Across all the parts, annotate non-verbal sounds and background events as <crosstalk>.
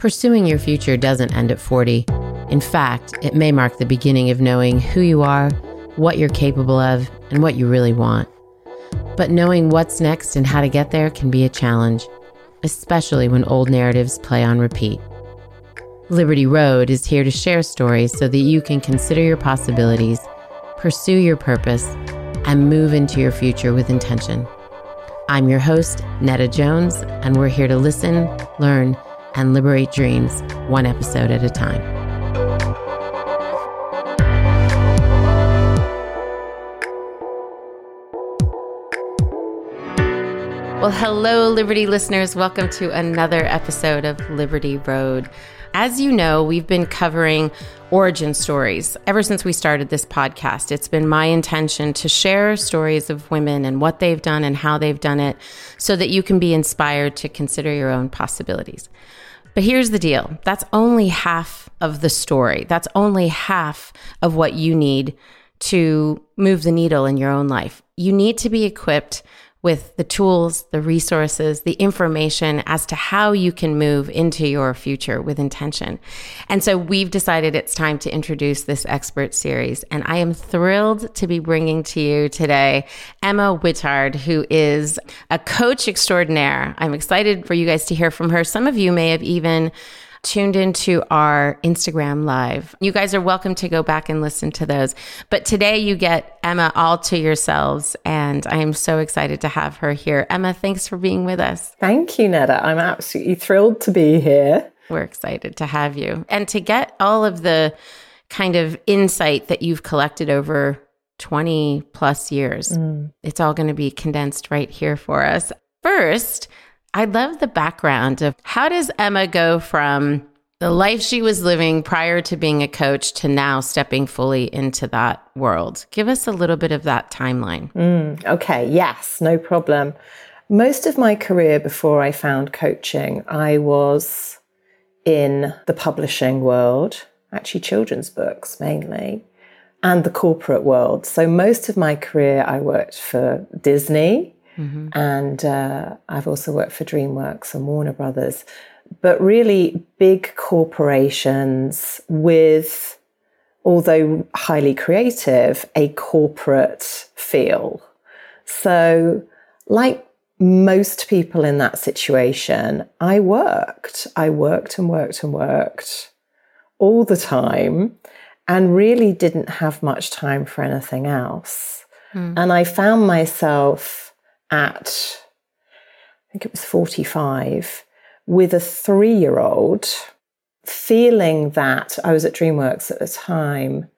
Pursuing your future doesn't end at 40. In fact, it may mark the beginning of knowing who you are, what you're capable of, and what you really want. But knowing what's next and how to get there can be a challenge, especially when old narratives play on repeat. Liberty Road is here to share stories so that you can consider your possibilities, pursue your purpose, and move into your future with intention. I'm your host, Nada Jones, and we're here to listen, learn, and liberate dreams one episode at a time. Well, hello, Liberty listeners. Welcome to another episode of Liberty Road. As you know, we've been covering origin stories ever since we started this podcast. It's been my intention to share stories of women and what they've done and how they've done it so that you can be inspired to consider your own possibilities. But here's the deal that's only half of the story. That's only half of what you need to move the needle in your own life. You need to be equipped with the tools, the resources, the information as to how you can move into your future with intention. And so we've decided it's time to introduce this expert series. And I am thrilled to be bringing to you today Emma Whittard, who is a coach extraordinaire. I'm excited for you guys to hear from her. Some of you may have even tuned into our Instagram live. You guys are welcome to go back and listen to those. But today you get Emma all to yourselves, and I am so excited to have her here. Emma, thanks for being with us. Thank you, Nada. I'm absolutely thrilled to be here. We're excited to have you and to get all of the kind of insight that you've collected over 20 plus years. Mm. It's all going to be condensed right here for us. First, I love the background of how does Emma go from the life she was living prior to being a coach to now stepping fully into that world? Give us a little bit of that timeline. Mm, okay, yes, no problem. Most of my career before I found coaching, I was in the publishing world, actually children's books mainly, and the corporate world. So most of my career, I worked for Disney, and uh, I've also worked for DreamWorks and Warner Brothers, but really big corporations with, although highly creative, a corporate feel. So, like most people in that situation, I worked. I worked and worked and worked all the time and really didn't have much time for anything else. And I found myself at, I think it was 45, with a three year old, feeling that I was at DreamWorks at the time.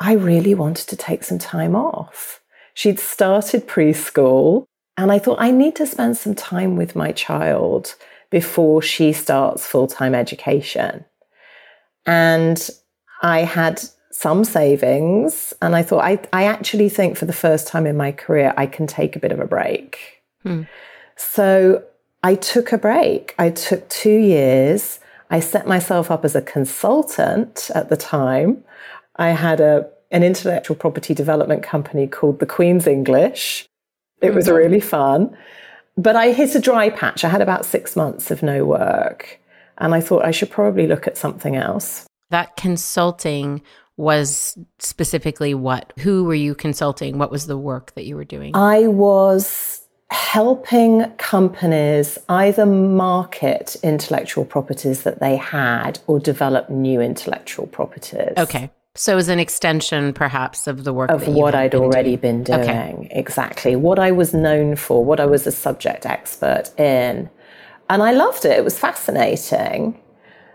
I really wanted to take some time off. She'd started preschool, and I thought I need to spend some time with my child before she starts full time education. And I had some savings, and I thought, I, I actually think for the first time in my career, I can take a bit of a break. Hmm. So I took a break. I took two years. I set myself up as a consultant at the time. I had a, an intellectual property development company called the Queen's English. It was mm-hmm. really fun. But I hit a dry patch. I had about six months of no work. And I thought I should probably look at something else. That consulting was specifically what? Who were you consulting? What was the work that you were doing? I was helping companies either market intellectual properties that they had or develop new intellectual properties. Okay. So as an extension, perhaps, of the work of what I'd been already doing. been doing. Okay. Exactly. What I was known for, what I was a subject expert in. And I loved it. It was fascinating.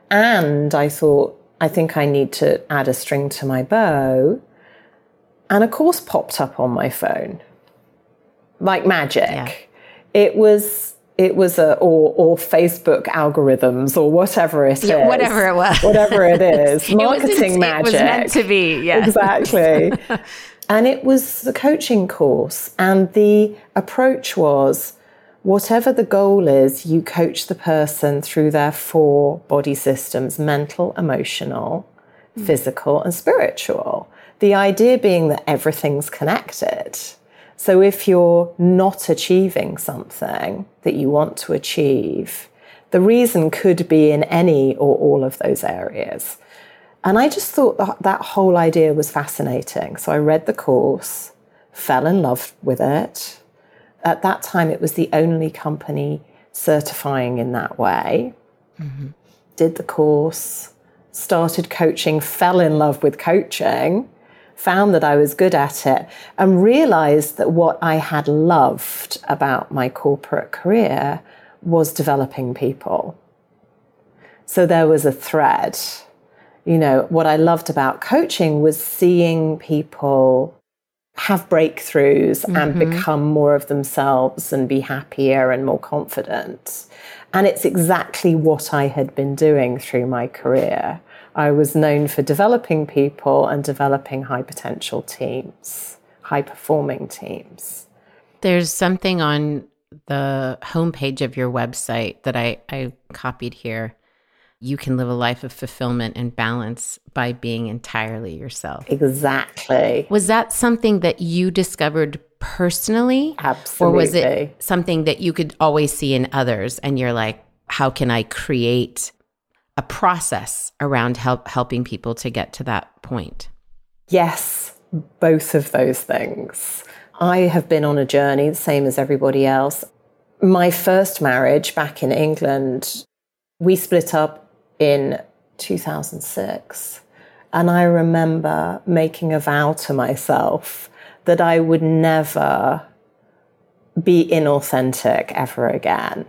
And I thought, I think I need to add a string to my bow. And a course popped up on my phone like magic. Yeah. It was it was a or or Facebook algorithms or whatever it is. Yeah, whatever it was. Whatever it is. <laughs> It Marketing int- magic. It was meant to be. Yeah. Exactly. <laughs> and it was the coaching course and the approach was whatever the goal is, you coach the person through their four body systems mental, emotional, hmm. physical, and spiritual. The idea being that everything's connected. So if you're not achieving something that you want to achieve, the reason could be in any or all of those areas. And I just thought that, that whole idea was fascinating. So I read the course, fell in love with it. At that time, it was the only company certifying in that way. Mm-hmm. Did the course, started coaching, fell in love with coaching, found that I was good at it, and realized that what I had loved about my corporate career was developing people. So there was a thread. You know, what I loved about coaching was seeing people have breakthroughs and mm-hmm. become more of themselves and be happier and more confident. And it's exactly what I had been doing through my career. I was known for developing people and developing high potential teams, high performing teams. There's something on the homepage of your website that I, I copied here. You can live a life of fulfillment and balance by being entirely yourself. Exactly. Was that something that you discovered personally? Or was it something that you could always see in others and you're like, how can I create a process around help helping people to get to that point? Yes, both of those things. I have been on a journey, the same as everybody else. My first marriage back in England, we split up in 2006. And I remember making a vow to myself that I would never be inauthentic ever again.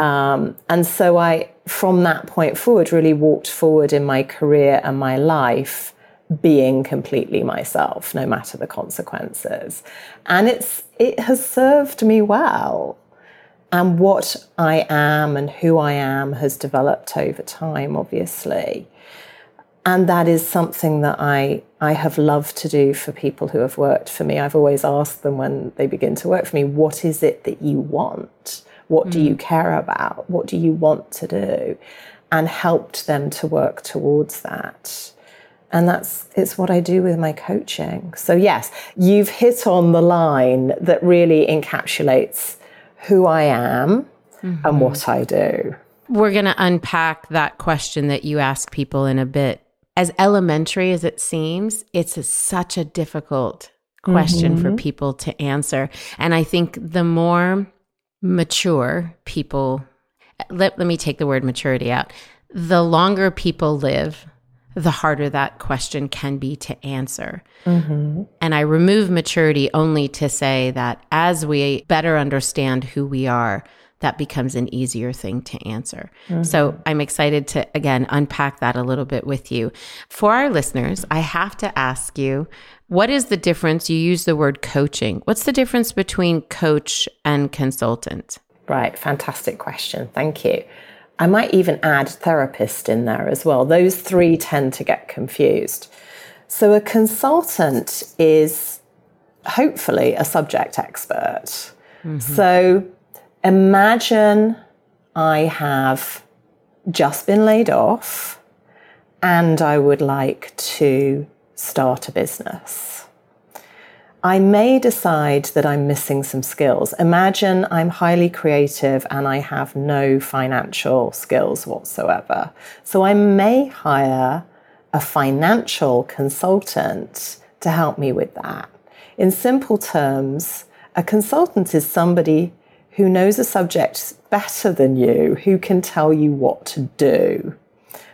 Um, and so I, from that point forward, really walked forward in my career and my life being completely myself, no matter the consequences. And it's it has served me well. And what I am and who I am has developed over time, obviously. And that is something that I, I have loved to do for people who have worked for me. I've always asked them when they begin to work for me, what is it that you want? What do you mm. care about? What do you want to do? And helped them to work towards that. And that's it's what I do with my coaching. So yes, you've hit on the line that really encapsulates who I am and mm-hmm. what I do. We're going to unpack that question that you ask people in a bit. As elementary as it seems, it's a, such a difficult question for mm-hmm. people to answer. And I think the more mature people, let, let me take the word maturity out, the longer people live, the harder that question can be to answer. Mm-hmm. And I remove maturity only to say that as we better understand who we are, that becomes an easier thing to answer. Mm-hmm. So I'm excited to, again, unpack that a little bit with you. For our listeners, I have to ask you what is the difference? You use the word coaching. What's the difference between coach and consultant? Right, fantastic question. Thank you. I might even add therapist in there as well. Those three tend to get confused. So, a consultant is hopefully a subject expert. Mm-hmm. So, imagine I have just been laid off and I would like to start a business. I may decide that I'm missing some skills. Imagine I'm highly creative and I have no financial skills whatsoever. So I may hire a financial consultant to help me with that. In simple terms, a consultant is somebody who knows a subject better than you, who can tell you what to do.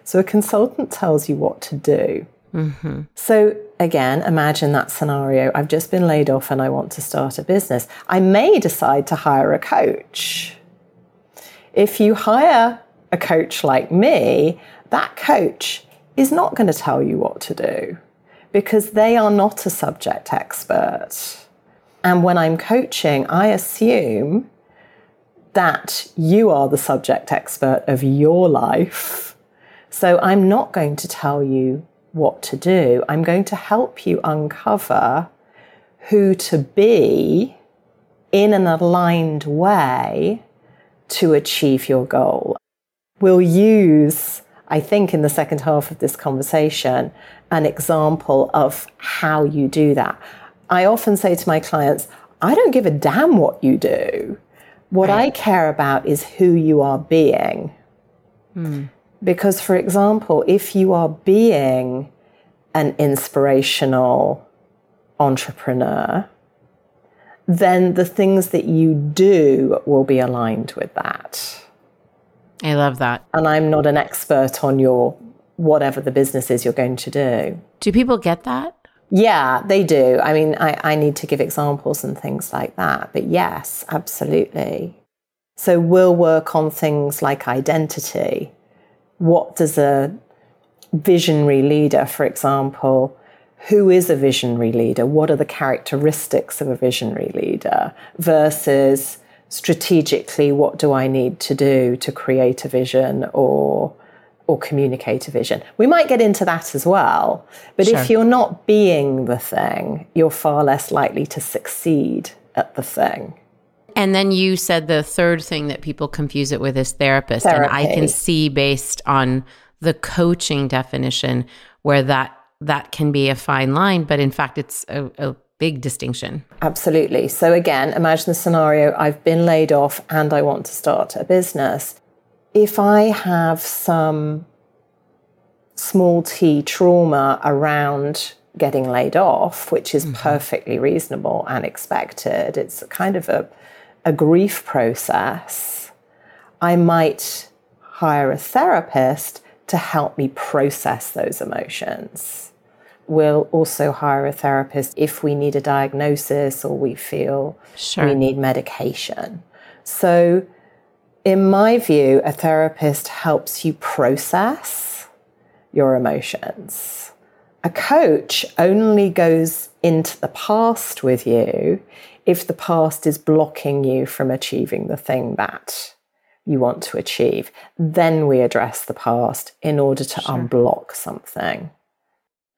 So a consultant tells you what to do. Mm-hmm. So again, imagine that scenario. I've just been laid off and I want to start a business. I may decide to hire a coach. If you hire a coach like me, that coach is not going to tell you what to do because they are not a subject expert. And when I'm coaching, I assume that you are the subject expert of your life. So I'm not going to tell you what to do. I'm going to help you uncover who to be in an aligned way to achieve your goal. We'll use, I think, in the second half of this conversation, an example of how you do that. I often say to my clients, I don't give a damn what you do. What right. I care about is who you are being. Hmm. Because, for example, if you are being an inspirational entrepreneur, then the things that you do will be aligned with that. I love that. And I'm not an expert on your whatever the business is you're going to do. Do people get that? Yeah, they do. I mean, I, I need to give examples and things like that. But yes, absolutely. So we'll work on things like identity. What does a visionary leader, for example, who is a visionary leader? What are the characteristics of a visionary leader versus strategically, what do I need to do to create a vision or or communicate a vision. We might get into that as well. But sure. if you're not being the thing, you're far less likely to succeed at the thing. And then you said the third thing that people confuse it with is therapist. Therapy. And I can see based on the coaching definition where that that can be a fine line, but in fact it's a, a big distinction. Absolutely. So again, imagine the scenario I've been laid off and I want to start a business if I have some small t trauma around getting laid off, which is mm-hmm. perfectly reasonable and expected, it's kind of a, a grief process, I might hire a therapist to help me process those emotions. We'll also hire a therapist if we need a diagnosis or we feel sure. we need medication. So in my view, a therapist helps you process your emotions. A coach only goes into the past with you if the past is blocking you from achieving the thing that you want to achieve. Then we address the past in order to sure. unblock something.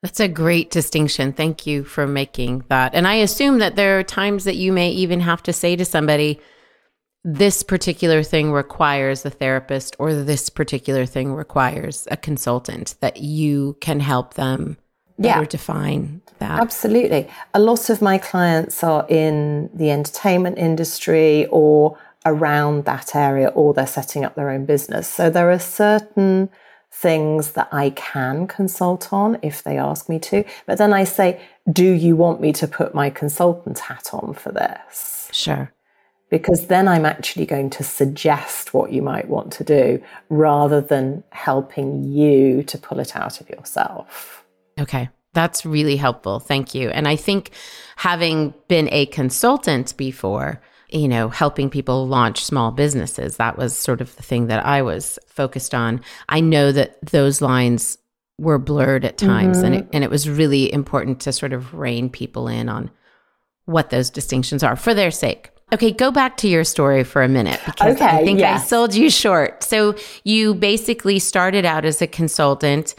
That's a great distinction. Thank you for making that. And I assume that there are times that you may even have to say to somebody, this particular thing requires a therapist or this particular thing requires a consultant that you can help them better yeah. define that. Absolutely. A lot of my clients are in the entertainment industry or around that area or they're setting up their own business. So there are certain things that I can consult on if they ask me to. But then I say, do you want me to put my consultant hat on for this? Sure because then I'm actually going to suggest what you might want to do rather than helping you to pull it out of yourself. Okay. That's really helpful. Thank you. And I think having been a consultant before, you know, helping people launch small businesses, that was sort of the thing that I was focused on. I know that those lines were blurred at times mm-hmm. and it, and it was really important to sort of rein people in on what those distinctions are for their sake. Okay, go back to your story for a minute because okay, I think yes. I sold you short. So you basically started out as a consultant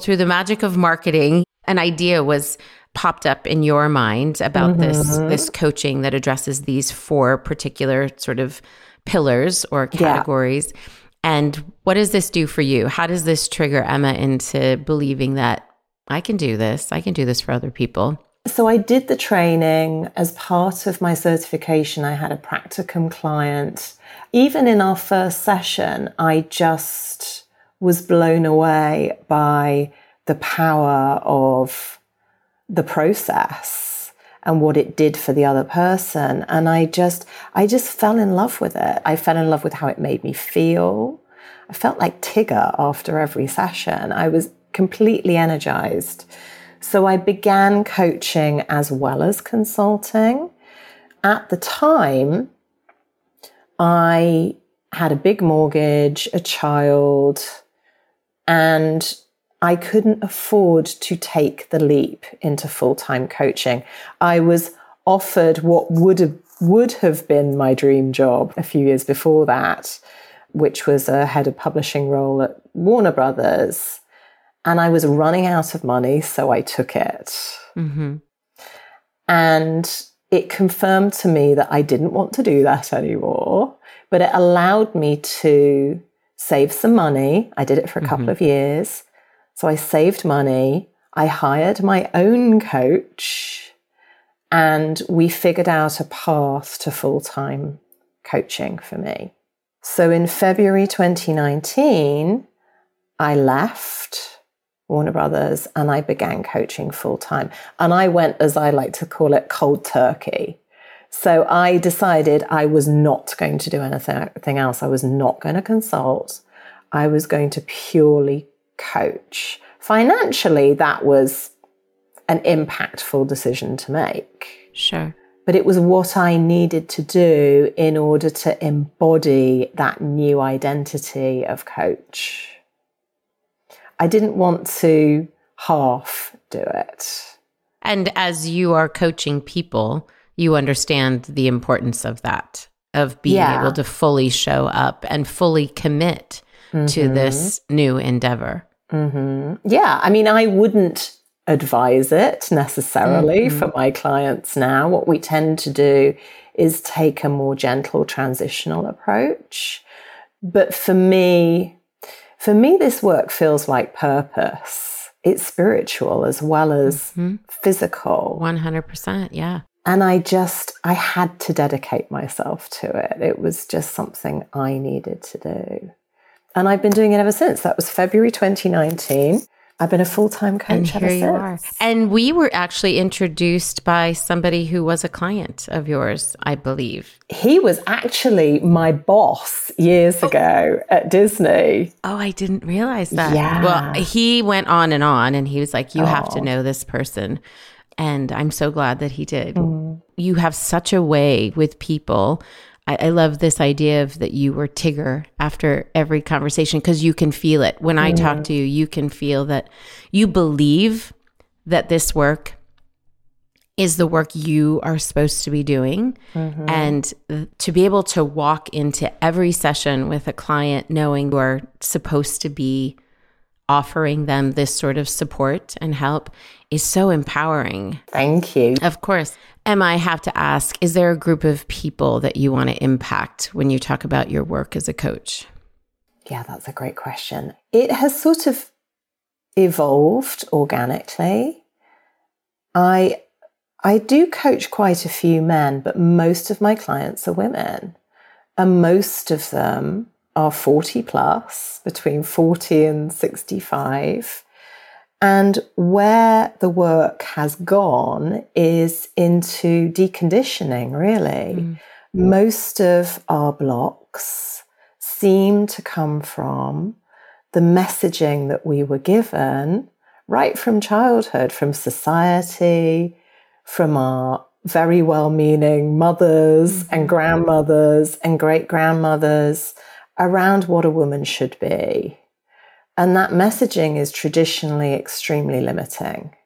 through the magic of marketing. An idea was popped up in your mind about mm-hmm. this this coaching that addresses these four particular sort of pillars or categories. Yeah. And what does this do for you? How does this trigger Emma into believing that I can do this? I can do this for other people. So I did the training as part of my certification. I had a practicum client. Even in our first session, I just was blown away by the power of the process and what it did for the other person. And I just, I just fell in love with it. I fell in love with how it made me feel. I felt like Tigger after every session. I was completely energized. So I began coaching as well as consulting. At the time, I had a big mortgage, a child, and I couldn't afford to take the leap into full time coaching. I was offered what would have, would have been my dream job a few years before that, which was a head of publishing role at Warner Brothers. And I was running out of money, so I took it. Mm-hmm. And it confirmed to me that I didn't want to do that anymore, but it allowed me to save some money. I did it for a couple mm-hmm. of years so I saved money. I hired my own coach and we figured out a path to full time coaching for me. So in February 2019, I left Warner Brothers and I began coaching full time. And I went, as I like to call it, cold turkey. So I decided I was not going to do anything else. I was not going to consult. I was going to purely coach. Financially, that was an impactful decision to make. Sure. But it was what I needed to do in order to embody that new identity of coach. I didn't want to half do it. And as you are coaching people, you understand the importance of that, of being yeah. able to fully show up and fully commit mm-hmm. to this new endeavor. Mm-hmm. Yeah, I mean, I wouldn't advise it necessarily mm-hmm. for my clients now. What we tend to do is take a more gentle transitional approach. But for me, for me, this work feels like purpose. It's spiritual as well as mm-hmm. physical. 100%. Yeah. And I just, I had to dedicate myself to it. It was just something I needed to do. And I've been doing it ever since. That was February 2019. I've been a full time coach and ever since. Are. And we were actually introduced by somebody who was a client of yours, I believe. He was actually my boss years oh. ago at Disney. Oh, I didn't realize that. Yeah. Well, he went on and on, and he was like, You oh. have to know this person. And I'm so glad that he did. Mm. You have such a way with people I, I love this idea of that you were Tigger after every conversation because you can feel it. When I mm. talk to you, you can feel that you believe that this work is the work you are supposed to be doing. Mm-hmm. And to be able to walk into every session with a client knowing you're supposed to be offering them this sort of support and help is so empowering. Thank you. Of course. Emma, I have to ask is there a group of people that you want to impact when you talk about your work as a coach? Yeah, that's a great question. It has sort of evolved organically. I I do coach quite a few men, but most of my clients are women. And most of them are 40 plus, between 40 and 65. And where the work has gone is into deconditioning, really. Mm. Most of our blocks seem to come from the messaging that we were given right from childhood, from society, from our very well meaning mothers mm-hmm. and grandmothers and great grandmothers around what a woman should be. And that messaging is traditionally extremely limiting.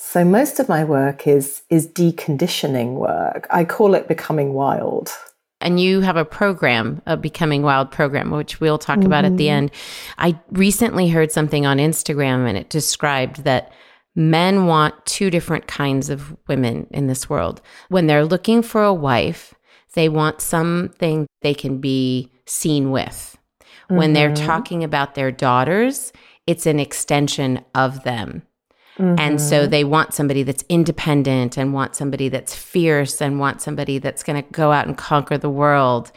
So most of my work is is deconditioning work. I call it becoming wild. And you have a program, a Becoming Wild program, which we'll talk mm-hmm. about at the mm-hmm. end. I recently heard something on Instagram and it described that men want two different kinds of women in this world. When they're looking for a wife, they want something they can be seen with. When they're mm-hmm. talking about their daughters, it's an extension of them. And so mm-hmm. they want somebody that's independent and want somebody that's fierce and want somebody that's going to go out and conquer the world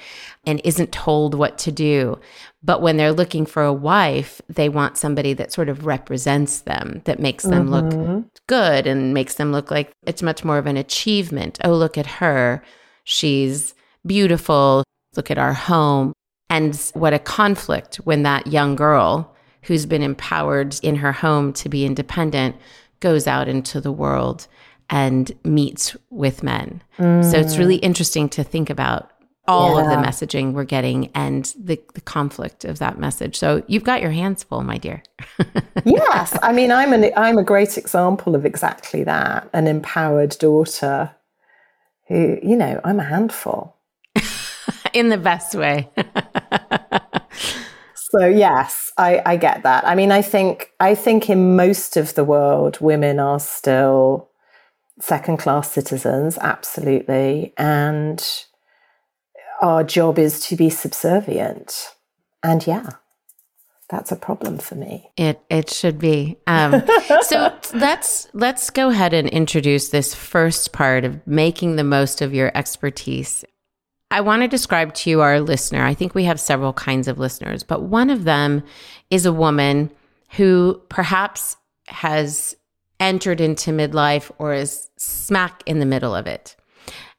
and isn't told what to do. But when they're looking for a wife, they want somebody that sort of represents them, that makes them look mm-hmm. good and makes them look like it's much more of an achievement. Oh, look at her. She's beautiful. Look at our home. And what a conflict when that young girl who's been empowered in her home to be independent goes out into the world and meets with men. So it's mm. really interesting to think about all of the messaging we're getting and the, the conflict of that message. So you've got your hands full, my dear. <laughs> yes, I mean, I'm an I'm a great example of exactly that. An empowered daughter, who you know, I'm a handful. <laughs> in the best way. <laughs> So yes, I, I get that. I mean, I think I think in most of the world, women are still second class citizens, absolutely, and our job is to be subservient. And yeah, that's a problem for me. It it should be. Um, so <laughs> let's let's go ahead and introduce this first part of making the most of your expertise. I want to describe to you our listener. I think we have several kinds of listeners, but one of them is a woman who perhaps has entered into midlife or is smack in the middle of it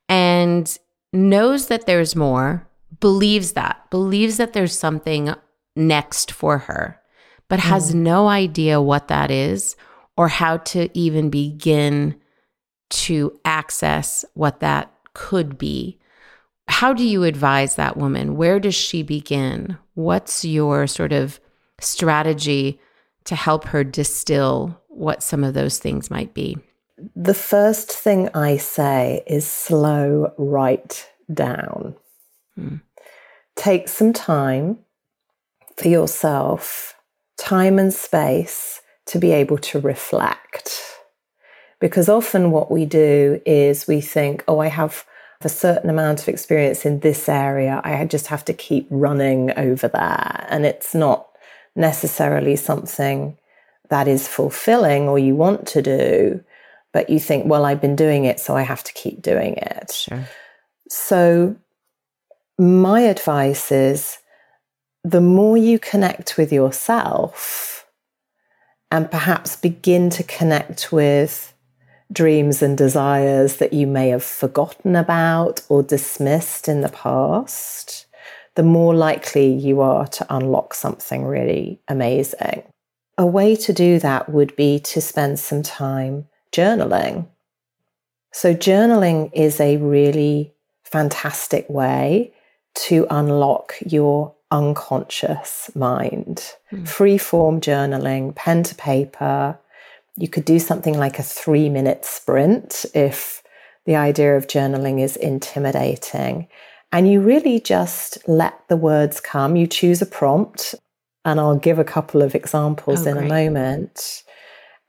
and knows that there's more, believes that, believes that there's something next for her, but has mm. no idea what that is or how to even begin to access what that could be. How do you advise that woman? Where does she begin? What's your sort of strategy to help her distill what some of those things might be? The first thing I say is slow right down. Hmm. Take some time for yourself, time and space to be able to reflect. Because often what we do is we think, oh, I have a certain amount of experience in this area. I just have to keep running over there. And it's not necessarily something that is fulfilling or you want to do, but you think, well, I've been doing it, so I have to keep doing it. Sure. So, my advice is the more you connect with yourself and perhaps begin to connect with dreams and desires that you may have forgotten about or dismissed in the past, the more likely you are to unlock something really amazing. A way to do that would be to spend some time journaling. So, journaling is a really fantastic way to unlock your unconscious mind. Hmm. Free form journaling, pen to paper. You could do something like a three minute sprint if the idea of journaling is intimidating. And you really just let the words come. You choose a prompt, and I'll give a couple of examples Oh, in a moment.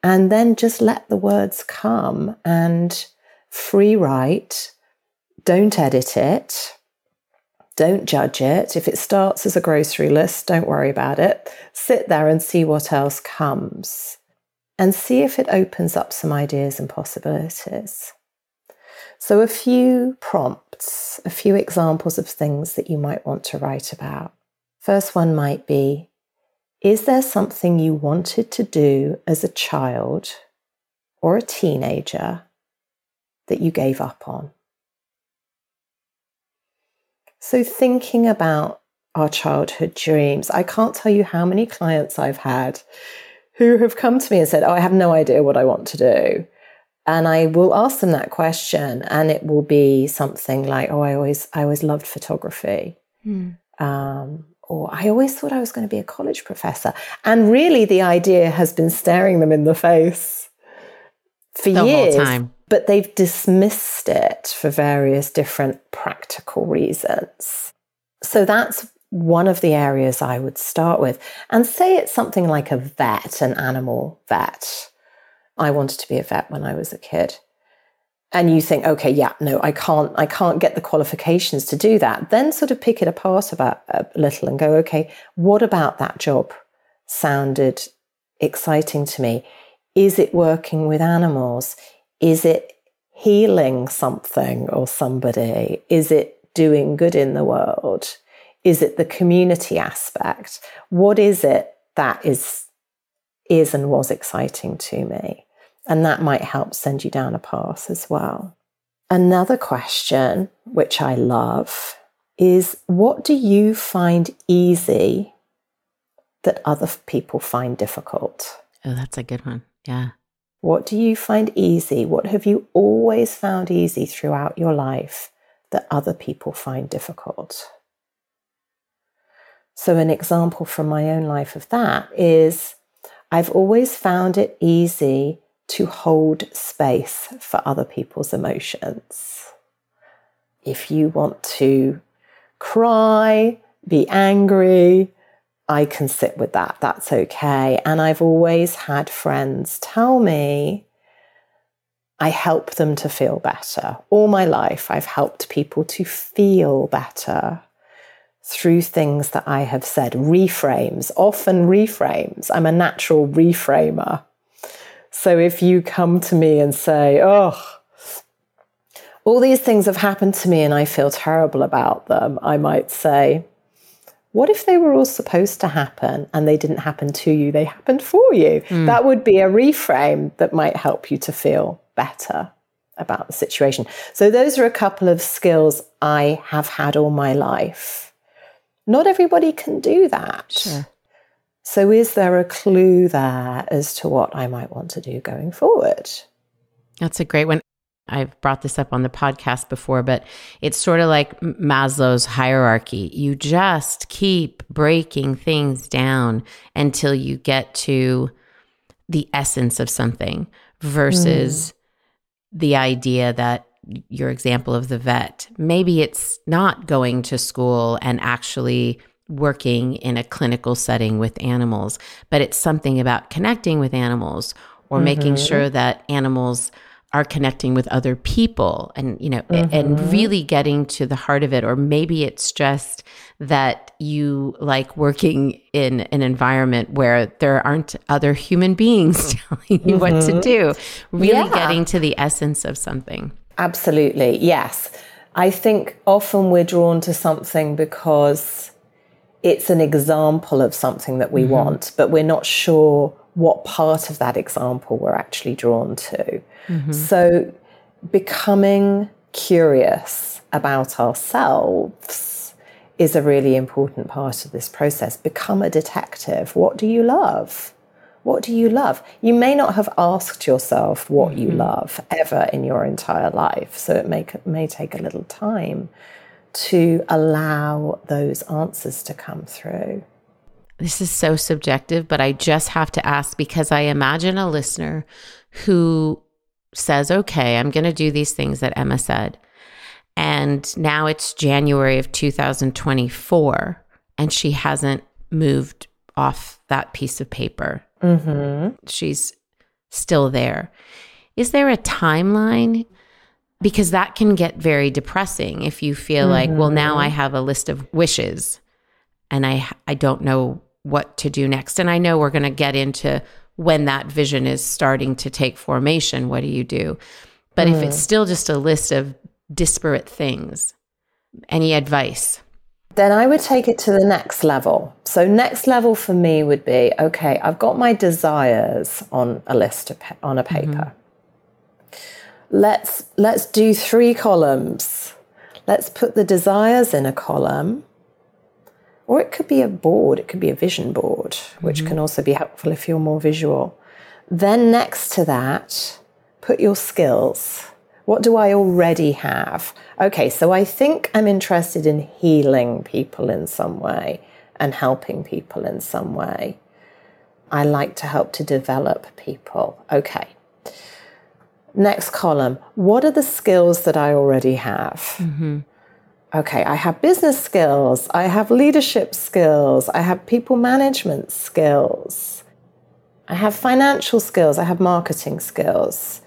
And then just let the words come and free write. Don't edit it. Don't judge it. If it starts as a grocery list, don't worry about it. Sit there and see what else comes and see if it opens up some ideas and possibilities. So, a few prompts, a few examples of things that you might want to write about. First one might be Is there something you wanted to do as a child or a teenager that you gave up on? So, thinking about our childhood dreams, I can't tell you how many clients I've had who have come to me and said, Oh, I have no idea what I want to do. And I will ask them that question, and it will be something like, "Oh, I always, I always loved photography," um, or "I always thought I was going to be a college professor." And really, the idea has been staring them in the face for The whole years, time. but they've dismissed it for various different practical reasons. So that's one of the areas I would start with. And say it's something like a vet, an animal vet. I wanted to be a vet when I was a kid. and you think, okay, yeah, no, I can't, I can't get the qualifications to do that. Then sort of pick it apart about a little and go, okay, what about that job sounded exciting to me? Is it working with animals? Is it healing something or somebody? Is it doing good in the world? Is it the community aspect? What is it that is is and was exciting to me? And that might help send you down a path as well. Another question, which I love, is what do you find easy that other people find difficult? Oh, that's a good one. Yeah. What do you find easy? What have you always found easy throughout your life that other people find difficult? So, an example from my own life of that is I've always found it easy to hold space for other people's emotions. If you want to cry, be angry, I can sit with that. That's okay. And I've always had friends tell me I help them to feel better. All my life, I've helped people to feel better through things that I have said, reframes, often reframes. I'm a natural reframer. So if you come to me and say, oh, all these things have happened to me and I feel terrible about them, I might say, what if they were all supposed to happen and they didn't happen to you? They happened for you. Mm. That would be a reframe that might help you to feel better about the situation. So, those are a couple of skills I have had all my life. Not everybody can do that. Sure. So, is there a clue there as to what I might want to do going forward? That's a great one. I've brought this up on the podcast before, but it's sort of like Maslow's hierarchy. You just keep breaking things down until you get to the essence of something versus mm. the idea that your example of the vet, maybe it's not going to school and actually working in a clinical setting with animals, but it's something about connecting with animals or mm-hmm. making sure that animals are connecting with other people and you know mm-hmm. and really getting to the heart of it or maybe it's just that you like working in an environment where there aren't other human beings <laughs> telling you mm-hmm. what to mm-hmm. do really yeah. getting to the essence of something absolutely yes i think often we're drawn to something because it's an example of something that we mm-hmm. want, but we're not sure what part of that example we're actually drawn to. Mm-hmm. So, becoming curious about ourselves is a really important part of this process. Become a detective. What do you love? What do you love? You may not have asked yourself what mm-hmm. you love ever in your entire life, so it may, may take a little time to allow those answers to come through. This is so subjective, but I just have to ask because I imagine a listener who says, okay, I'm going to do these things that Emma said. And now it's January of 2024, and she hasn't moved off that piece of paper. Mm-hmm. She's still there. Is there a timeline? because that can get very depressing if you feel mm-hmm. like well now i mm-hmm. have a list of wishes and i i don't know what to do next and i know we're going to get into when that vision is starting to take formation what do you do but mm. if it's mm. still just a list of disparate things any advice then I would take it to the next level. So, next level for me would be okay, I've got my desires on a list of, on a paper. Mm-hmm let's let's do three columns. Let's put the desires in a column. Or it could be a board, it could be a vision board, which mm-hmm. can also be helpful if you're more visual. Then next to that, put your skills. What do I already have? Okay, so I think I'm interested in healing people in some way and helping people in some way. I like to help to develop people. Okay, Next column, what are the skills that I already have? Mm-hmm. Okay, I have business skills, I have leadership skills, I have people management skills, I have financial skills, I have marketing skills.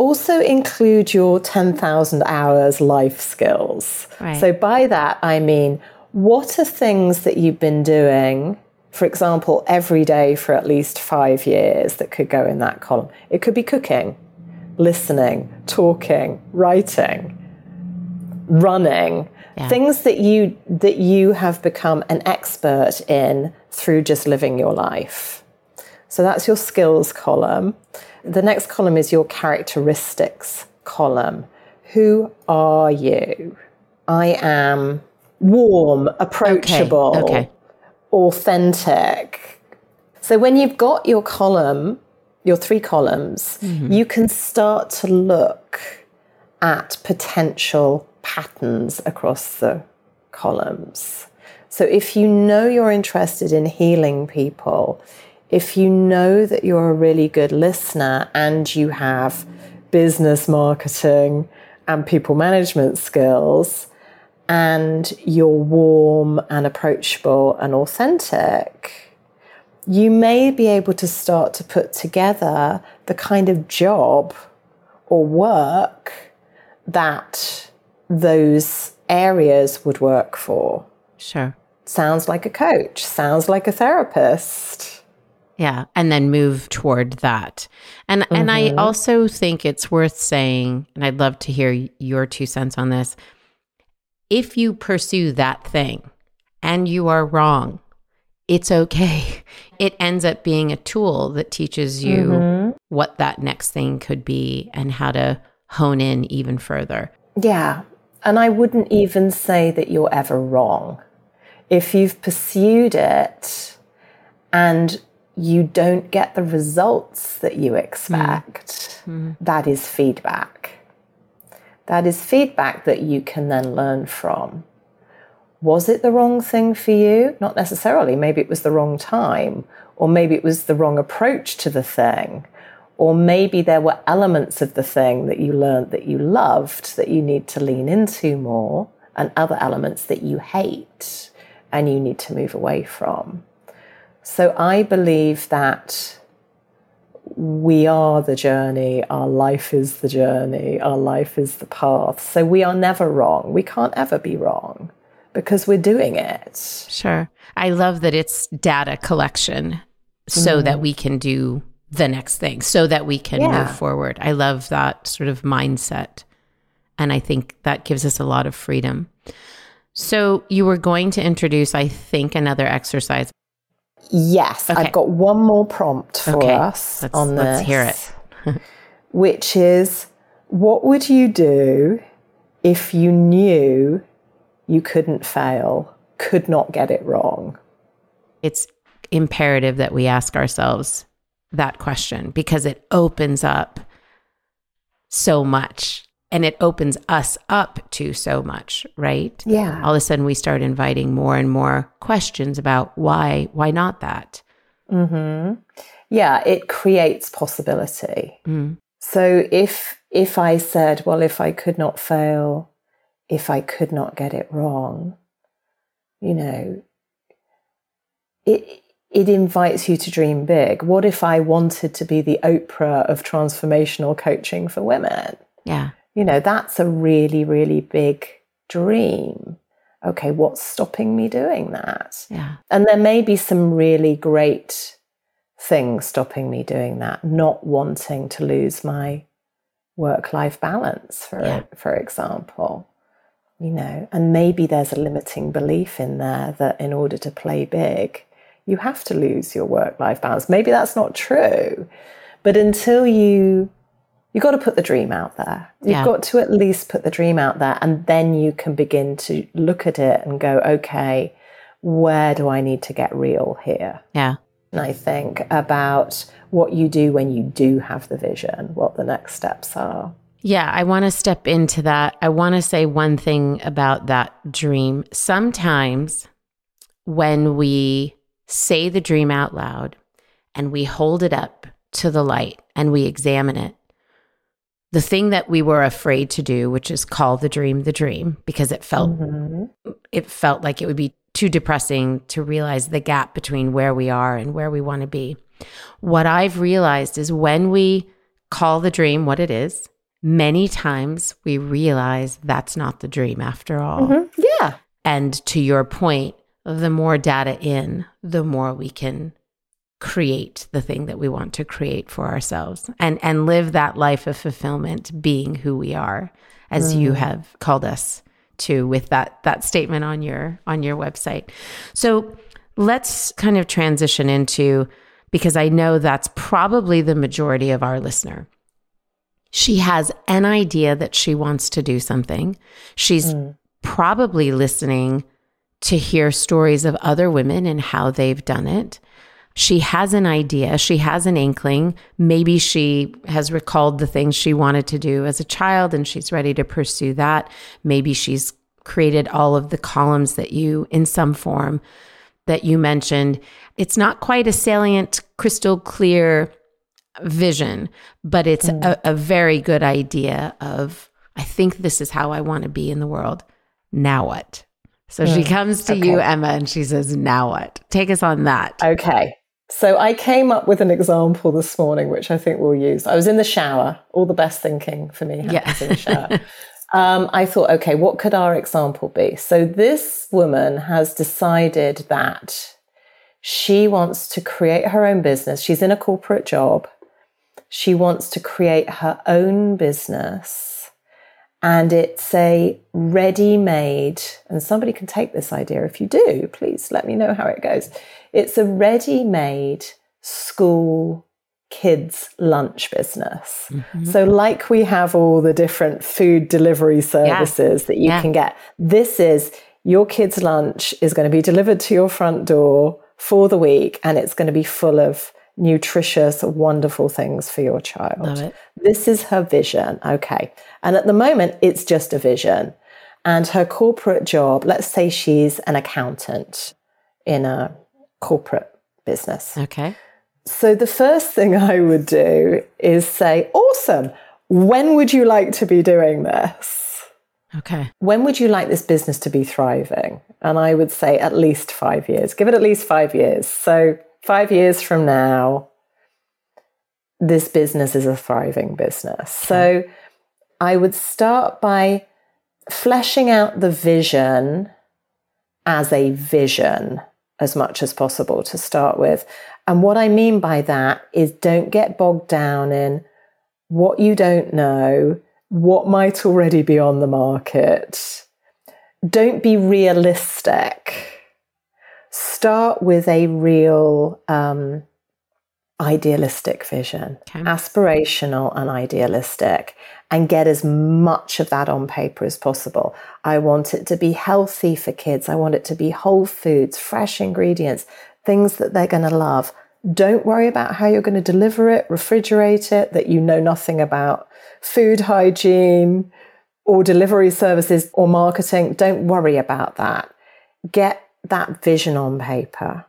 Also include your 10,000 hours life skills. Right. So, by that, I mean, what are things that you've been doing, for example, every day for at least five years that could go in that column? It could be cooking, listening, talking, writing, running. Yeah. Things that you that you have become an expert in through just living your life. So that's your skills column. The next column is your characteristics column. Who are you? I am warm, approachable, okay. authentic. So when you've got your column, your three columns, mm-hmm. you can start to look at potential patterns across the columns. So if you know you're interested in healing people, if you know that you're a really good listener and you have business marketing and people management skills, and you're warm and approachable and authentic, you may be able to start to put together the kind of job or work that those areas would work for. Sure. Sounds like a coach, sounds like a therapist. Yeah, and then move toward that. And and I mm-hmm. also think it's worth saying, and I'd love to hear your two cents on this. If you pursue that thing and you are wrong, it's okay. <laughs> It ends up being a tool that teaches you mm-hmm. what that next thing could be and how to hone in even further. Yeah. And I wouldn't even say that you're ever wrong. If you've pursued it and you don't get the results that you expect, mm. Mm. that is feedback. That is feedback that you can then learn from. Was it the wrong thing for you? Not necessarily. Maybe it was the wrong time, or maybe it was the wrong approach to the thing, or maybe there were elements of the thing that you learned that you loved that you need to lean into more, and other elements that you hate and you need to move away from. So I believe that we are the journey, our life is the journey, our life is the path. So we are never wrong. We can't ever be wrong because we're doing it. Sure. I love that it's data collection so that mm. we can do the next thing, so that we can Yeah. move forward. I love that sort of mindset. And I think that gives us a lot of freedom. So you were going to introduce, I think, another exercise. Yes, Okay. I've got one more prompt for Okay, us let's- on this. let's hear it. <laughs> which is what would you do if you knew you couldn't fail, could not get it wrong? It's imperative that we ask ourselves that question because it opens up so much and it opens us up to so much, right? Yeah. All of a sudden we start inviting more and more questions about why why not that? Hmm. Yeah, it creates possibility. Mm. So if if I said, well, if I could not fail, if I could not get it wrong, you know, it it invites you to dream big. What if I wanted to be the Oprah of transformational coaching for women? Yeah. You know, that's a really, really big dream. Okay, what's stopping me doing that? Yeah. And there may be some really great things stopping me doing that, not wanting to lose my work life balance, for, Yeah. for example. You know, and maybe there's a limiting belief in there that in order to play big, you have to lose your work life balance. Maybe that's not true. But until you you've got to put the dream out there. You've Yeah. got to at least put the dream out there and then you can begin to look at it and go, okay, where do I need to get real here? Yeah. And I think about what you do when you do have the vision, what the next steps are. Yeah, I want to step into that. I want to say one thing about that dream. Sometimes when we say the dream out loud and we hold it up to the light and we examine it, the thing that we were afraid to do, which is call the dream the dream, because it felt it felt like it would be too depressing to realize the gap between where we are and where we want to be. What I've realized is when we call the dream what it is many times we realize that's not the dream after all. Mm-hmm. Yeah. And to your point, the more data in, the more we can create the thing that we want to create for ourselves and and live that life of fulfillment being who we are as mm. you have called us to with that that statement on your on your website. So let's kind of transition into because I know that's probably the majority of our listener. She has an idea that she wants to do something. She's mm. probably listening to hear stories of other women and how they've done it. She has an idea, she has an inkling. Maybe she has recalled the things she wanted to do as a child and she's ready to pursue that. Maybe she's created all of the columns that you, in some form, that you mentioned. It's not quite a salient, crystal clear vision, but it's mm. a, a very good idea of, I think this is how I want to be in the world. Now what? So mm. she comes to okay. you, Emma, and she says, Now what? Take us on that. Okay. So I came up with an example this morning, which I think we'll use. I was in the shower. All the best thinking for me happens yeah. in the shower. um, I thought, okay, what could our example be? So this woman has decided that she wants to create her own business. She's in a corporate job. She wants to create her own business and it's a ready made, and somebody can take this idea. If you do, please let me know how it goes. It's a ready made school kids lunch business. Mm-hmm. So, like we have all the different food delivery services yeah. that you yeah. can get, this is your kids' lunch is going to be delivered to your front door for the week, and it's going to be full of nutritious, wonderful things for your child. This is her vision. Okay. And at the moment, it's just a vision. And her corporate job, let's say she's an accountant in a corporate business. Okay. So the first thing I would do is say, awesome. When would you like to be doing this? Okay. When would you like this business to be thriving? And I would say at least five years. Give it at least five years. So five years from now, this business is a thriving business. So I would start by fleshing out the vision as a vision as much as possible to start with. And what I mean by that is don't get bogged down in what you don't know, what might already be on the market. Don't be realistic start with a real um, idealistic vision, okay. aspirational and idealistic, and get as much of that on paper as possible. I want it to be healthy for kids. I want it to be whole foods, fresh ingredients, things that they're going to love. Don't worry about how you're going to deliver it, refrigerate it, that you know nothing about food hygiene or delivery services or marketing. Don't worry about that. Get that vision on paper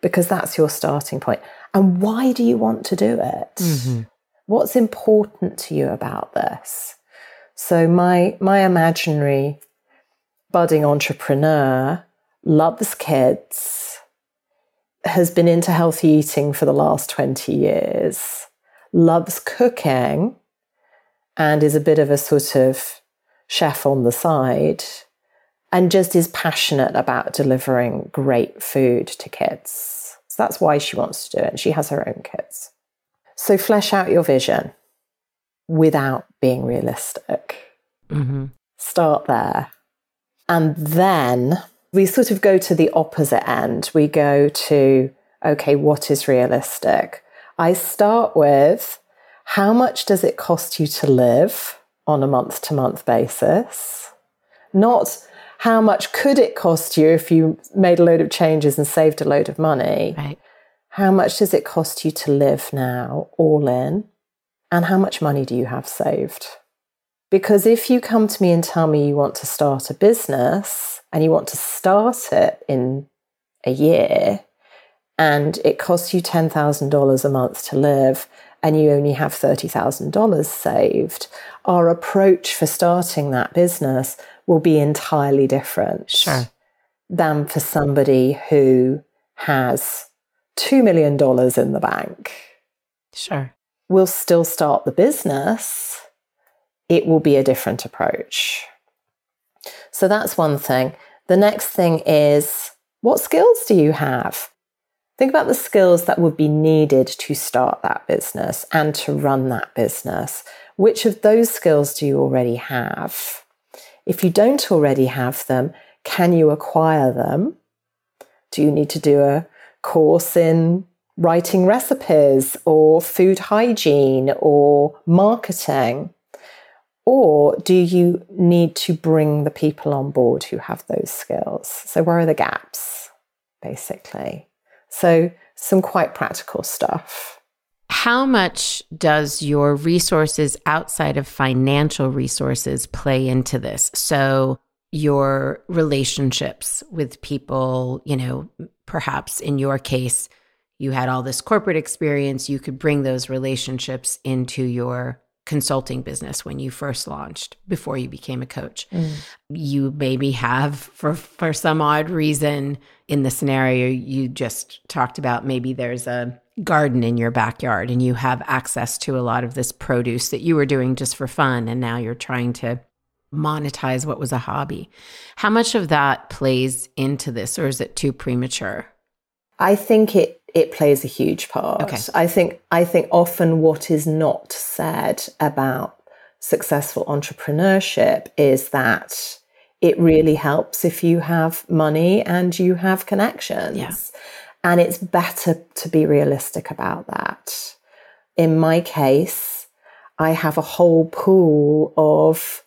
because that's your starting point. And why do you want to do it? Mm-hmm. What's important to you about this? So my my imaginary budding entrepreneur loves kids, has been into healthy eating for the last 20 years, loves cooking, and is a bit of a sort of chef on the side and just is passionate about delivering great food to kids. So that's why she wants to do it. She has her own kids. So flesh out your vision without being realistic. Mm-hmm. Start there. And then we sort of go to the opposite end. We go to, okay, what is realistic? I start with how much does it cost you to live on a month to month basis? Not how much could it cost you if you made a load of changes and saved a load of money? Right. How much does it cost you to live now, all in? And how much money do you have saved? Because if you come to me and tell me you want to start a business and you want to start it in a year and it costs you $10,000 a month to live and you only have $30,000 saved, our approach for starting that business will be entirely different sure. than for somebody who has $2 million in the bank. Sure. We'll still start the business, it will be a different approach. So that's one thing. The next thing is what skills do you have? Think about the skills that would be needed to start that business and to run that business. Which of those skills do you already have? If you don't already have them, can you acquire them? Do you need to do a course in writing recipes or food hygiene or marketing? Or do you need to bring the people on board who have those skills? So, where are the gaps, basically? So, some quite practical stuff. How much does your resources outside of financial resources play into this? So, your relationships with people, you know, perhaps in your case, you had all this corporate experience, you could bring those relationships into your consulting business when you first launched before you became a coach. Mm. You maybe have for for some odd reason in the scenario you just talked about maybe there's a garden in your backyard and you have access to a lot of this produce that you were doing just for fun and now you're trying to monetize what was a hobby. How much of that plays into this or is it too premature? I think it it plays a huge part. Okay. I think I think often what is not said about successful entrepreneurship is that it really helps if you have money and you have connections. Yeah. And it's better to be realistic about that. In my case, I have a whole pool of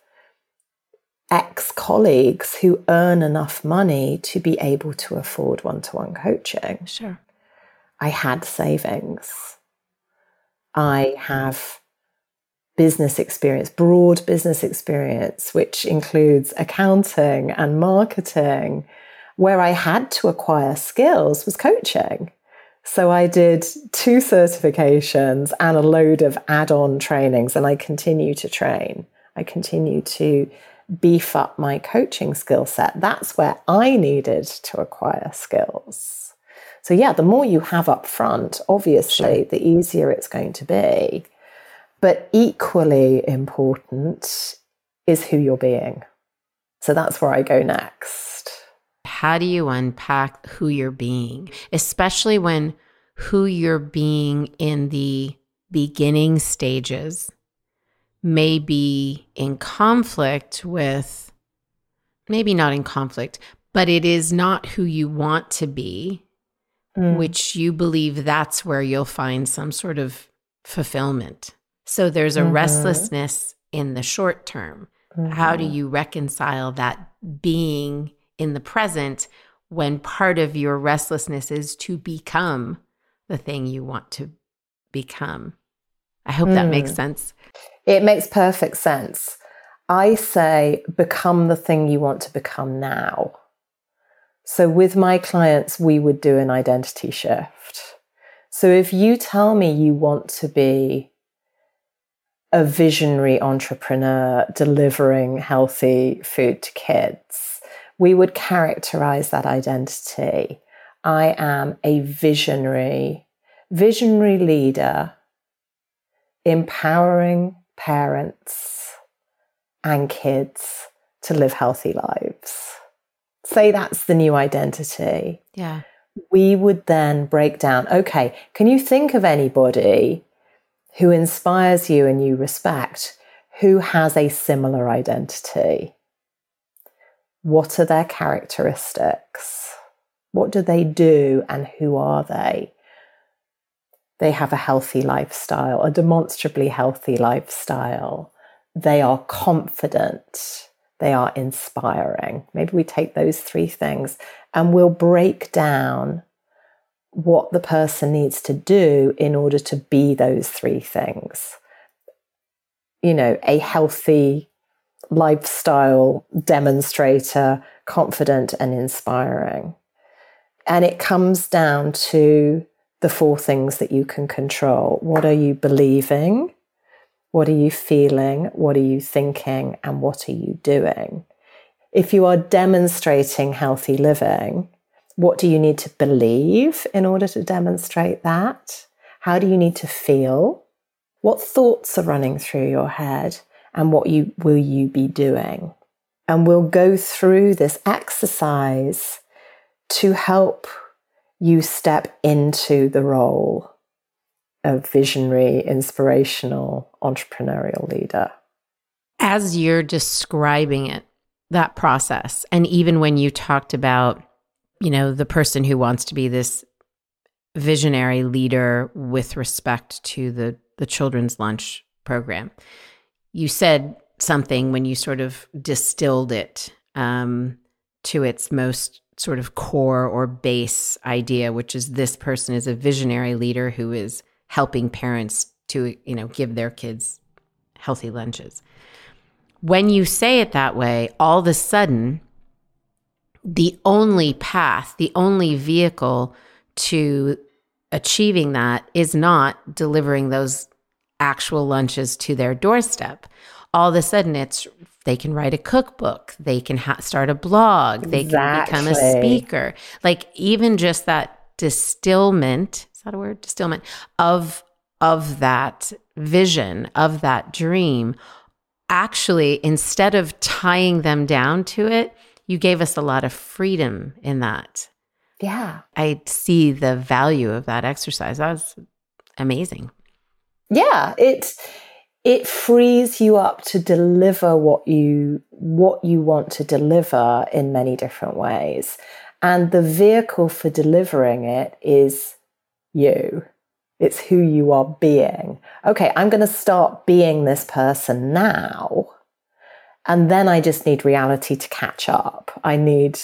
ex colleagues who earn enough money to be able to afford one to one coaching. Sure. I had savings. I have business experience, broad business experience, which includes accounting and marketing. Where I had to acquire skills was coaching. So I did two certifications and a load of add on trainings, and I continue to train. I continue to beef up my coaching skill set. That's where I needed to acquire skills. So, yeah, the more you have up front, obviously, sure. the easier it's going to be. But equally important is who you're being. So that's where I go next. How do you unpack who you're being, especially when who you're being in the beginning stages may be in conflict with, maybe not in conflict, but it is not who you want to be mm. which you believe that's where you'll find some sort of fulfillment. So there's a mm-hmm. restlessness in the short term. Mm-hmm. How do mm-hmm. you reconcile that being in the present when part of your restlessness is to become the thing you want to become? I hope mm. that makes mm. sense. It makes perfect sense. I say become the thing you want to become now. So with my clients, we would do an identity shift. So if you tell me you want to be a visionary entrepreneur delivering healthy food to kids, we would characterize that identity. I am a visionary, visionary leader, empowering parents and kids to live healthy lives say that's the new identity. Yeah. We would then break down okay, can you think of anybody who inspires you and you respect who has a similar identity? What are their characteristics? What do they do and who are they? They have a healthy lifestyle, a demonstrably healthy lifestyle. They are confident they are inspiring. Maybe we take those three things and we'll break down what the person needs to do in order to be those three things. You know, a healthy lifestyle demonstrator, confident and inspiring. And it comes down to the four things that you can control. What are you believing? What are you feeling? What are you thinking? And what are you doing? If you are demonstrating healthy living, what do you need to believe in order to demonstrate that? How do you need to feel? What thoughts are running through your head? and what you will you be doing? And we'll go through this exercise to help you step into the role of visionary, inspirational, entrepreneurial leader. As you're describing it, that process, and even when you talked about, you know, the person who wants to be this visionary leader with respect to the the children's lunch program, you said something when you sort of distilled it um, to its most sort of core or base idea, which is this person is a visionary leader who is helping parents to, you know, give their kids healthy lunches. When you say it that way, all of a sudden, the only path, the only vehicle to achieving that is not delivering those actual lunches to their doorstep. All of a sudden, it's they can write a cookbook, they can ha- start a blog, they exactly. can become a speaker. Like even just that distillment is that a word? Distillment of of that vision of that dream. Actually, instead of tying them down to it, you gave us a lot of freedom in that. Yeah. I see the value of that exercise. That was amazing. Yeah, it it frees you up to deliver what you what you want to deliver in many different ways. And the vehicle for delivering it is you. It's who you are being. Okay, I'm going to start being this person now. And then I just need reality to catch up. I need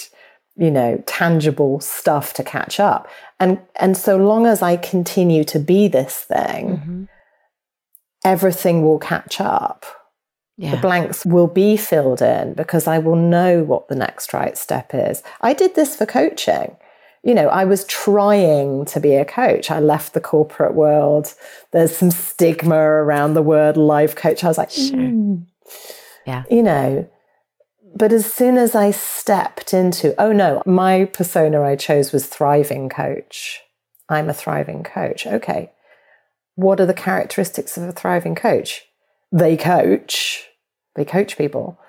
you know tangible stuff to catch up and and so long as i continue to be this thing mm-hmm. Everything will catch up yeah. the blanks will be filled in because i will know what the next right step is i did this for coaching you know i was trying to be a coach i left the corporate world there's some stigma around the word life coach i was like sure. mm. yeah you know but as soon as I stepped into, oh no, my persona I chose was thriving coach. I'm a thriving coach. Okay. What are the characteristics of a thriving coach? They coach, they coach people.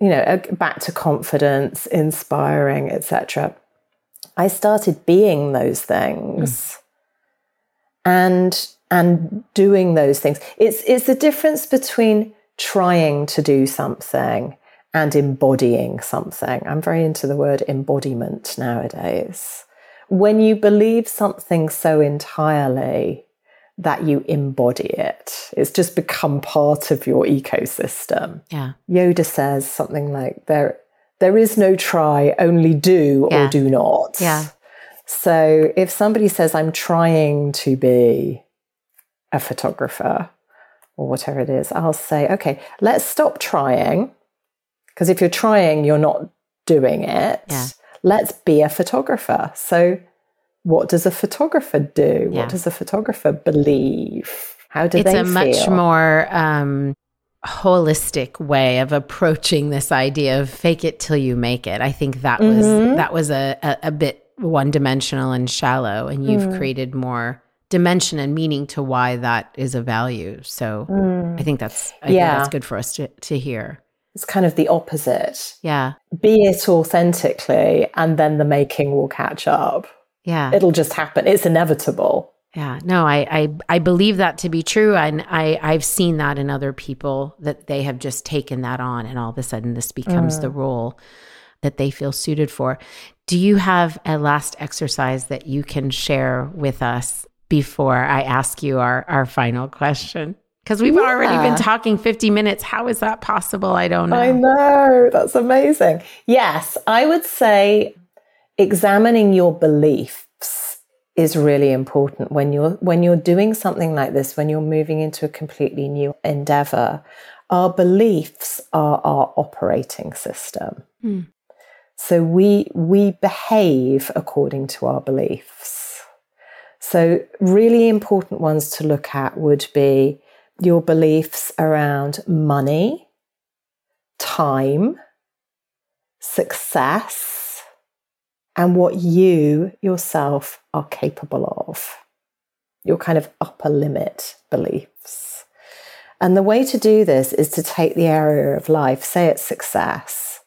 You know, back to confidence, inspiring, etc. I started being those things. Mm. And and doing those things. It's it's the difference between trying to do something and embodying something. I'm very into the word embodiment nowadays. When you believe something so entirely that you embody it, it's just become part of your ecosystem. Yeah. Yoda says something like there there is no try, only do yeah. or do not. Yeah. So if somebody says I'm trying to be a photographer or whatever it is, I'll say, okay, let's stop trying because if you're trying, you're not doing it. Yeah. Let's be a photographer. So, what does a photographer do? Yeah. What does a photographer believe? How do it's they It's a feel? much more um, holistic way of approaching this idea of fake it till you make it. I think that was mm-hmm. that was a, a, a bit one dimensional and shallow, and you've mm. created more dimension and meaning to why that is a value. So mm. I think that's I yeah. think that's good for us to to hear. It's kind of the opposite. Yeah. Be it authentically, and then the making will catch up. Yeah. It'll just happen. It's inevitable. Yeah. No, I, I, I believe that to be true. And I, I've seen that in other people that they have just taken that on and all of a sudden this becomes mm. the role that they feel suited for. Do you have a last exercise that you can share with us before I ask you our, our final question? Because we've yeah. already been talking 50 minutes. How is that possible? I don't know. I know. That's amazing. Yes, I would say examining your beliefs is really important. When you're when you're doing something like this when you're moving into a completely new endeavor our beliefs are our operating system. Mm. so we we behave according to our beliefs. So really important ones to look at would be your beliefs around money, time, success, and what you yourself are capable of. Your kind of upper limit beliefs. And the way to do this is to take the area of life, say it's success,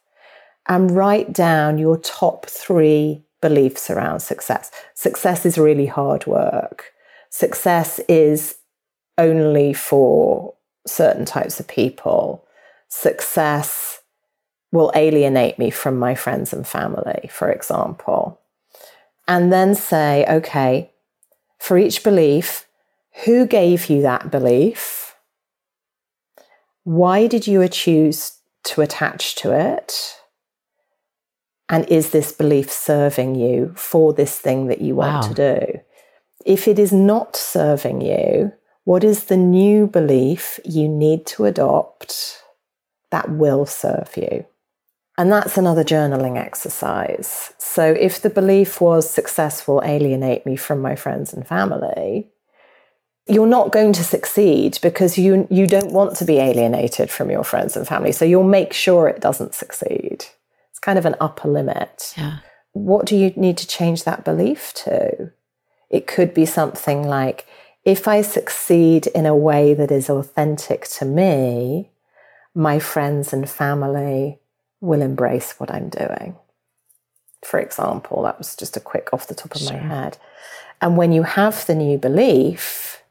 and write down your top three beliefs around success. Success is really hard work. Success is only for certain types of people. Success will alienate me from my friends and family, for example. And then say, okay, for each belief, who gave you that belief? Why did you choose to attach to it? And is this belief serving you for this thing that you want wow. to do? If it is not serving you, what is the new belief you need to adopt that will serve you? And that's another journaling exercise. So if the belief was success will alienate me from my friends and family, you're not going to succeed because you you don't want to be alienated from your friends and family. So you'll make sure it doesn't succeed. It's kind of an upper limit. Yeah. What do you need to change that belief to? It could be something like if I succeed in a way that is authentic to me, my friends and family will embrace what I'm doing. For example, that was just a quick off the top of sure. my head. And when you have the new belief,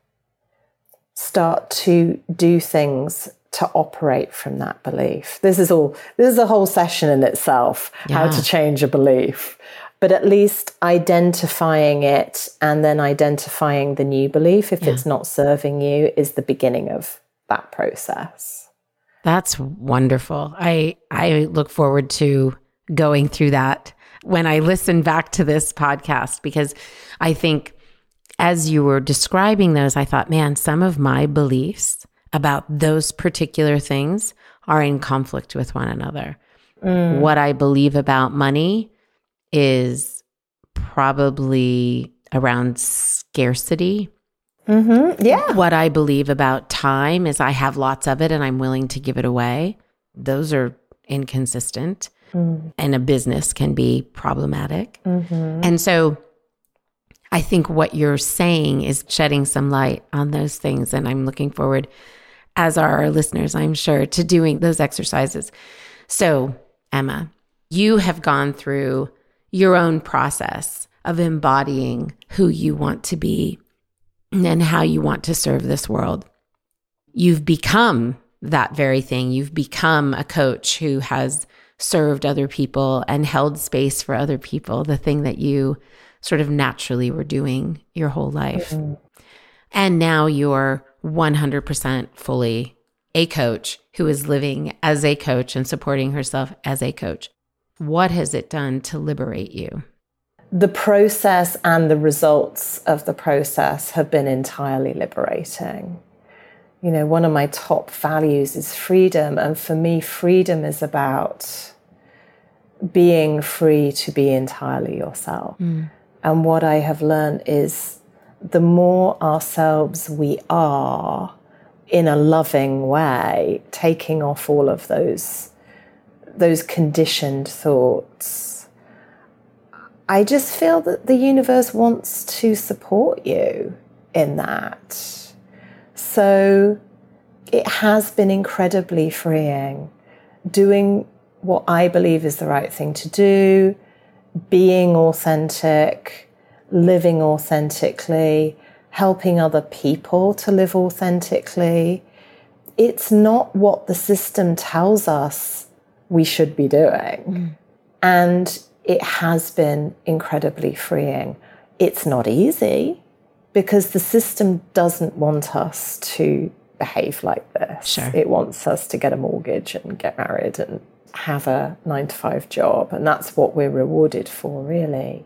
start to do things to operate from that belief. This is all, this is a whole session in itself, yeah. how to change a belief. But at least identifying it and then identifying the new belief, if yeah. it's not serving you, is the beginning of that process. That's wonderful. I I look forward to going through that when I listen back to this podcast because I think as you were describing those, I thought, man, some of my beliefs about those particular things are in conflict with one another. Mm. What I believe about money is probably around scarcity Mm-hmm. Yeah. What I believe about time is I have lots of it and I'm willing to give it away. Those are inconsistent. Mm. And a business can be problematic. Mm-hmm. And so I think what you're saying is shedding some light on those things. And I'm looking forward, as are our listeners, I'm sure, to doing those exercises. So, Emma, you have gone through your own process of embodying who you want to be and how you want to serve this world. You've become that very thing. You've become a coach who has served other people and held space for other people, the thing that you sort of naturally were doing your whole life. Mm-hmm. And now you're 100% fully a coach who is living as a coach and supporting herself as a coach. What has it done to liberate you? The process and the results of the process have been entirely liberating. You know, one of my top values is freedom. And for me, freedom is about being free to be entirely yourself. Mm. And what I have learned is the more ourselves we are in a loving way, taking off all of those, those conditioned thoughts I just feel that the universe wants to support you in that. So it has been incredibly freeing doing what I believe is the right thing to do, being authentic, living authentically, helping other people to live authentically. It's not what the system tells us we should be doing. Mm. And it has been incredibly freeing. It's not easy because the system doesn't want us to behave like this. Sure. It wants us to get a mortgage and get married and have a nine to five job. And that's what we're rewarded for, really.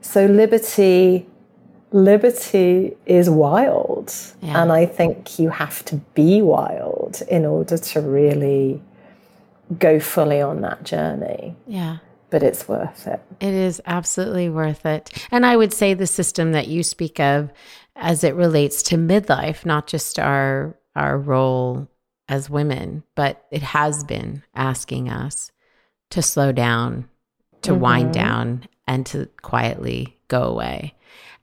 So, liberty. Liberty is wild. Yeah. And I think you have to be wild in order to really go fully on that journey. Yeah but it's worth it. It is absolutely worth it. And I would say the system that you speak of as it relates to midlife, not just our our role as women, but it has been asking us to slow down, to mm-hmm. wind down and to quietly go away.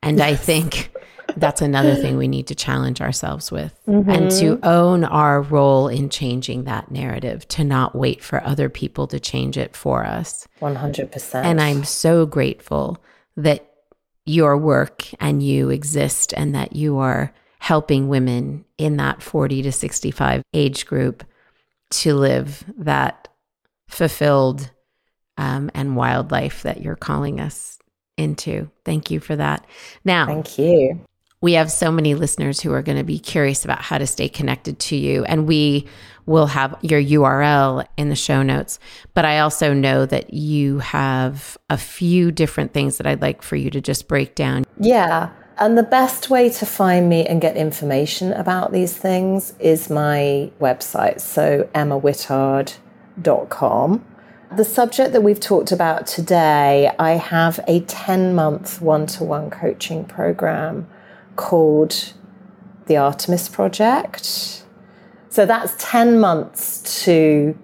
And yes. I think That's another thing we need to challenge ourselves with mm-hmm. and to own our role in changing that narrative, to not wait for other people to change it for us. 100%. And I'm so grateful that your work and you exist and that you are helping women in that 40 to 65 age group to live that fulfilled um, and wild life that you're calling us into. Thank you for that. Now, thank you. We have so many listeners who are going to be curious about how to stay connected to you, and we will have your URL in the show notes. But I also know that you have a few different things that I'd like for you to just break down. Yeah. And the best way to find me and get information about these things is my website. So, emmawhittard.com. The subject that we've talked about today, I have a 10 month one to one coaching program called the Artemis Project. So that's 10 months to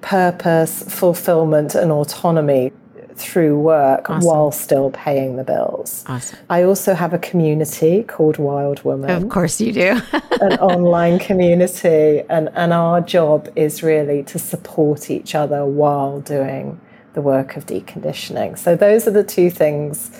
purpose, fulfillment, and autonomy through work awesome. while still paying the bills. Awesome. I also have a community called Wild Woman. Of course you do. <laughs> an online community. And, and our job is really to support each other while doing the work of deconditioning. So those are the two things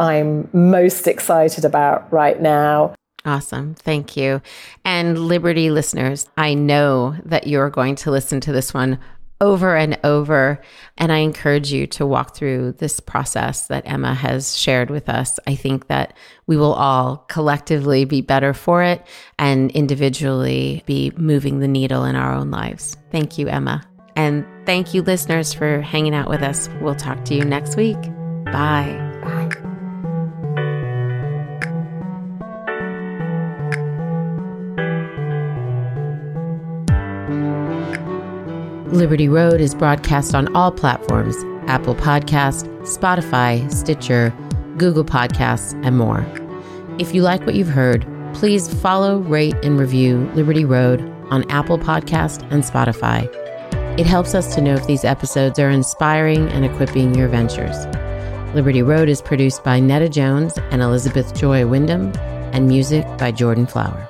I'm most excited about right now. Awesome. Thank you. And Liberty listeners, I know that you're going to listen to this one over and over. And I encourage you to walk through this process that Emma has shared with us. I think that we will all collectively be better for it and individually be moving the needle in our own lives. Thank you, Emma. And thank you, listeners, for hanging out with us. We'll talk to you next week. Bye. Bye. Liberty Road is broadcast on all platforms Apple Podcast, Spotify, Stitcher, Google Podcasts, and more. If you like what you've heard, please follow, rate, and review Liberty Road on Apple Podcast and Spotify. It helps us to know if these episodes are inspiring and equipping your ventures. Liberty Road is produced by Nada Jones and Elizabeth Joy Wyndham, and music by Jordan Flower.